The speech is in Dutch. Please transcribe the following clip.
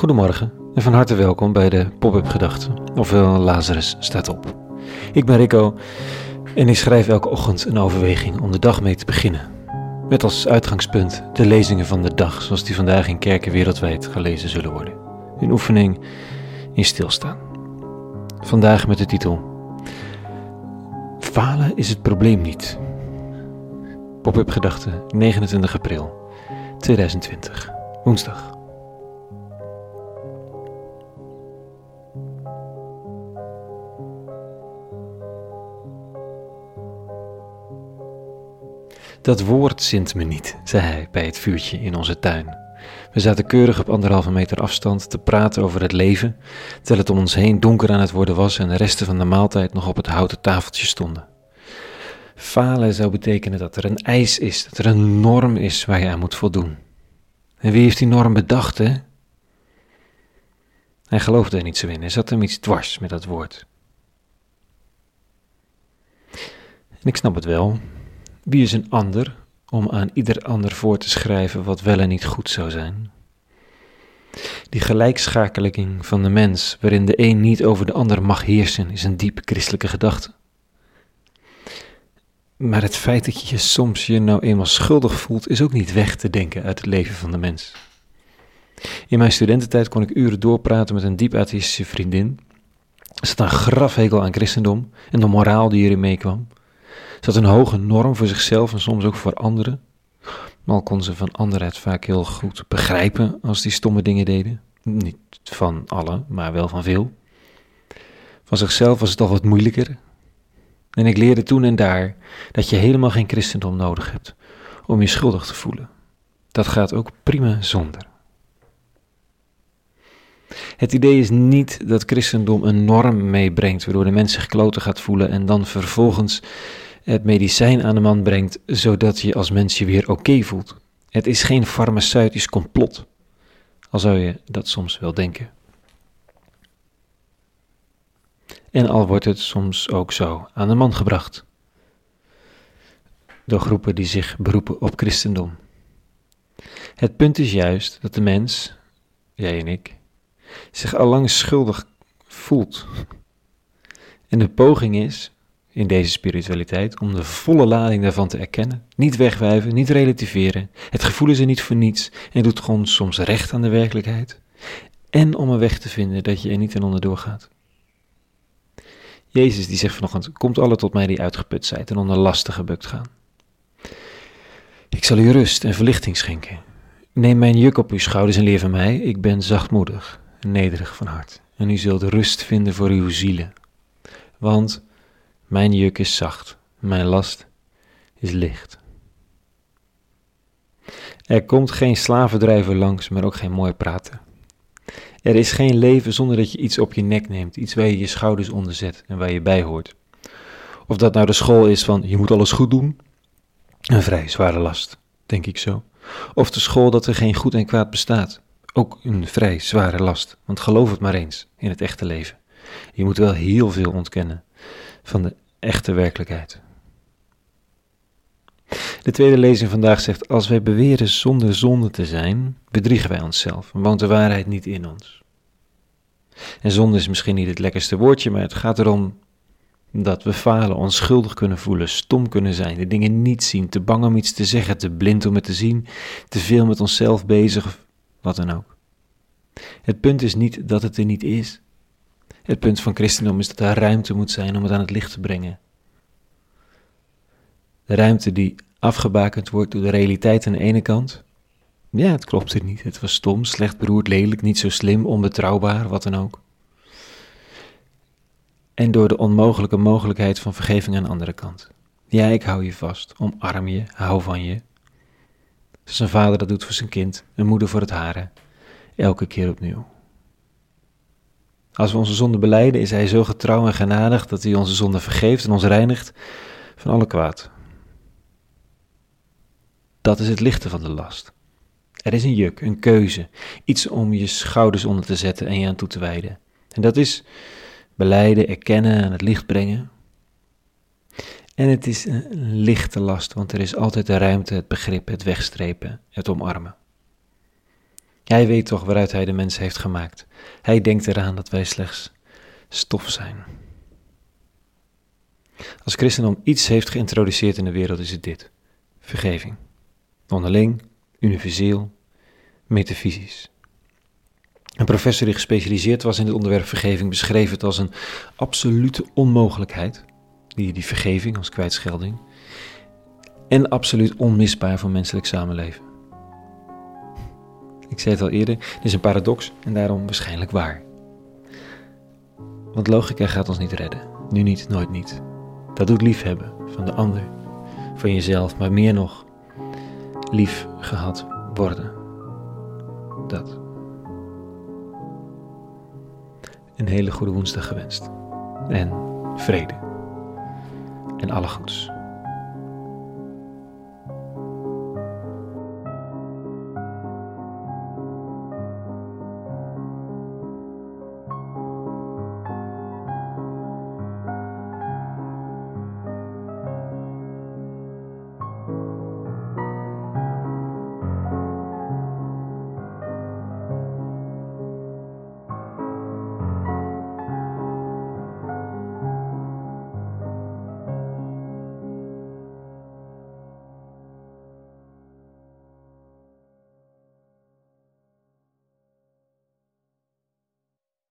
Goedemorgen en van harte welkom bij de Pop-up Gedachten, ofwel Lazarus staat op. Ik ben Rico en ik schrijf elke ochtend een overweging om de dag mee te beginnen. Met als uitgangspunt de lezingen van de dag, zoals die vandaag in kerken wereldwijd gelezen zullen worden. Een oefening in stilstaan. Vandaag met de titel Falen is het probleem niet. Pop-up Gedachten, 29 april 2020, woensdag. Dat woord zint me niet, zei hij bij het vuurtje in onze tuin. We zaten keurig op anderhalve meter afstand te praten over het leven, terwijl het om ons heen donker aan het worden was en de resten van de maaltijd nog op het houten tafeltje stonden. Falen zou betekenen dat er een eis is, dat er een norm is waar je aan moet voldoen. En wie heeft die norm bedacht, hè? Hij geloofde er niet zo in, er zat hem iets dwars met dat woord. En ik snap het wel, wie is een ander om aan ieder ander voor te schrijven wat wel en niet goed zou zijn? Die gelijkschakeling van de mens, waarin de een niet over de ander mag heersen, is een diep christelijke gedachte. Maar het feit dat je soms je nou eenmaal schuldig voelt, is ook niet weg te denken uit het leven van de mens. In mijn studententijd kon ik uren doorpraten met een diep atheïstische vriendin. Ze had een grafhekel aan christendom en de moraal die erin meekwam. Ze een hoge norm voor zichzelf en soms ook voor anderen. Al kon ze van anderen het vaak heel goed begrijpen als die stomme dingen deden. Niet van alle, maar wel van veel. Van zichzelf was het toch wat moeilijker. En ik leerde toen en daar dat je helemaal geen christendom nodig hebt om je schuldig te voelen. Dat gaat ook prima zonder. Het idee is niet dat christendom een norm meebrengt waardoor de mens zich kloten gaat voelen en dan vervolgens het medicijn aan de man brengt, zodat je als mens je weer oké voelt. Het is geen farmaceutisch complot, al zou je dat soms wel denken. En al wordt het soms ook zo aan de man gebracht. Door groepen die zich beroepen op christendom. Het punt is juist dat de mens, jij en ik, zich allang schuldig voelt. En de poging is in deze spiritualiteit om de volle lading daarvan te erkennen. Niet wegwijven, niet relativeren. Het gevoel is er niet voor niets en doet gewoon soms recht aan de werkelijkheid. En om een weg te vinden dat je er niet in onderdoor gaat. Jezus die zegt vanochtend, komt alle tot mij die uitgeput zijn en onder lasten gebukt gaan. Ik zal u rust en verlichting schenken. Neem mijn juk op uw schouders en leer van mij, ik ben zachtmoedig en nederig van hart. En u zult rust vinden voor uw zielen. Want mijn juk is zacht, mijn last is licht. Er komt geen slavendrijver langs, maar ook geen mooi praten. Er is geen leven zonder dat je iets op je nek neemt, iets waar je je schouders onder zet en waar je bij hoort. Of dat nou de school is van je moet alles goed doen, een vrij zware last, denk ik zo. Of de school dat er geen goed en kwaad bestaat, ook een vrij zware last, want geloof het maar eens in het echte leven. Je moet wel heel veel ontkennen van de echte werkelijkheid. De tweede lezing vandaag zegt: Als wij beweren zonder zonde te zijn, bedriegen wij onszelf woont de waarheid niet in ons. En zonde is misschien niet het lekkerste woordje, maar het gaat erom dat we falen, onschuldig kunnen voelen, stom kunnen zijn, de dingen niet zien, te bang om iets te zeggen, te blind om het te zien, te veel met onszelf bezig, wat dan ook. Het punt is niet dat het er niet is. Het punt van christendom is dat er ruimte moet zijn om het aan het licht te brengen. De ruimte die afgebakend wordt door de realiteit aan de ene kant. Ja, het klopt er niet. Het was stom, slecht beroerd, lelijk, niet zo slim, onbetrouwbaar, wat dan ook. En door de onmogelijke mogelijkheid van vergeving aan de andere kant. Ja, ik hou je vast, omarm je, hou van je. Zoals een vader dat doet voor zijn kind, een moeder voor het haren, elke keer opnieuw. Als we onze zonde beleiden, is Hij zo getrouw en genadig dat Hij onze zonde vergeeft en ons reinigt van alle kwaad. Dat is het lichte van de last. Er is een juk, een keuze, iets om je schouders onder te zetten en je aan toe te wijden. En dat is beleiden, erkennen en het licht brengen. En het is een lichte last, want er is altijd de ruimte, het begrip, het wegstrepen, het omarmen. Hij weet toch waaruit hij de mens heeft gemaakt. Hij denkt eraan dat wij slechts stof zijn. Als christendom iets heeft geïntroduceerd in de wereld is het dit: vergeving. Onderling, universeel, metafysisch. Een professor die gespecialiseerd was in het onderwerp vergeving beschreef het als een absolute onmogelijkheid, die, die vergeving als kwijtschelding, en absoluut onmisbaar voor menselijk samenleven. Ik zei het al eerder, het is een paradox en daarom waarschijnlijk waar. Want logica gaat ons niet redden, nu niet, nooit niet. Dat doet liefhebben van de ander, van jezelf, maar meer nog, lief gehad worden. Dat. Een hele goede woensdag gewenst. En vrede. En alle goeds.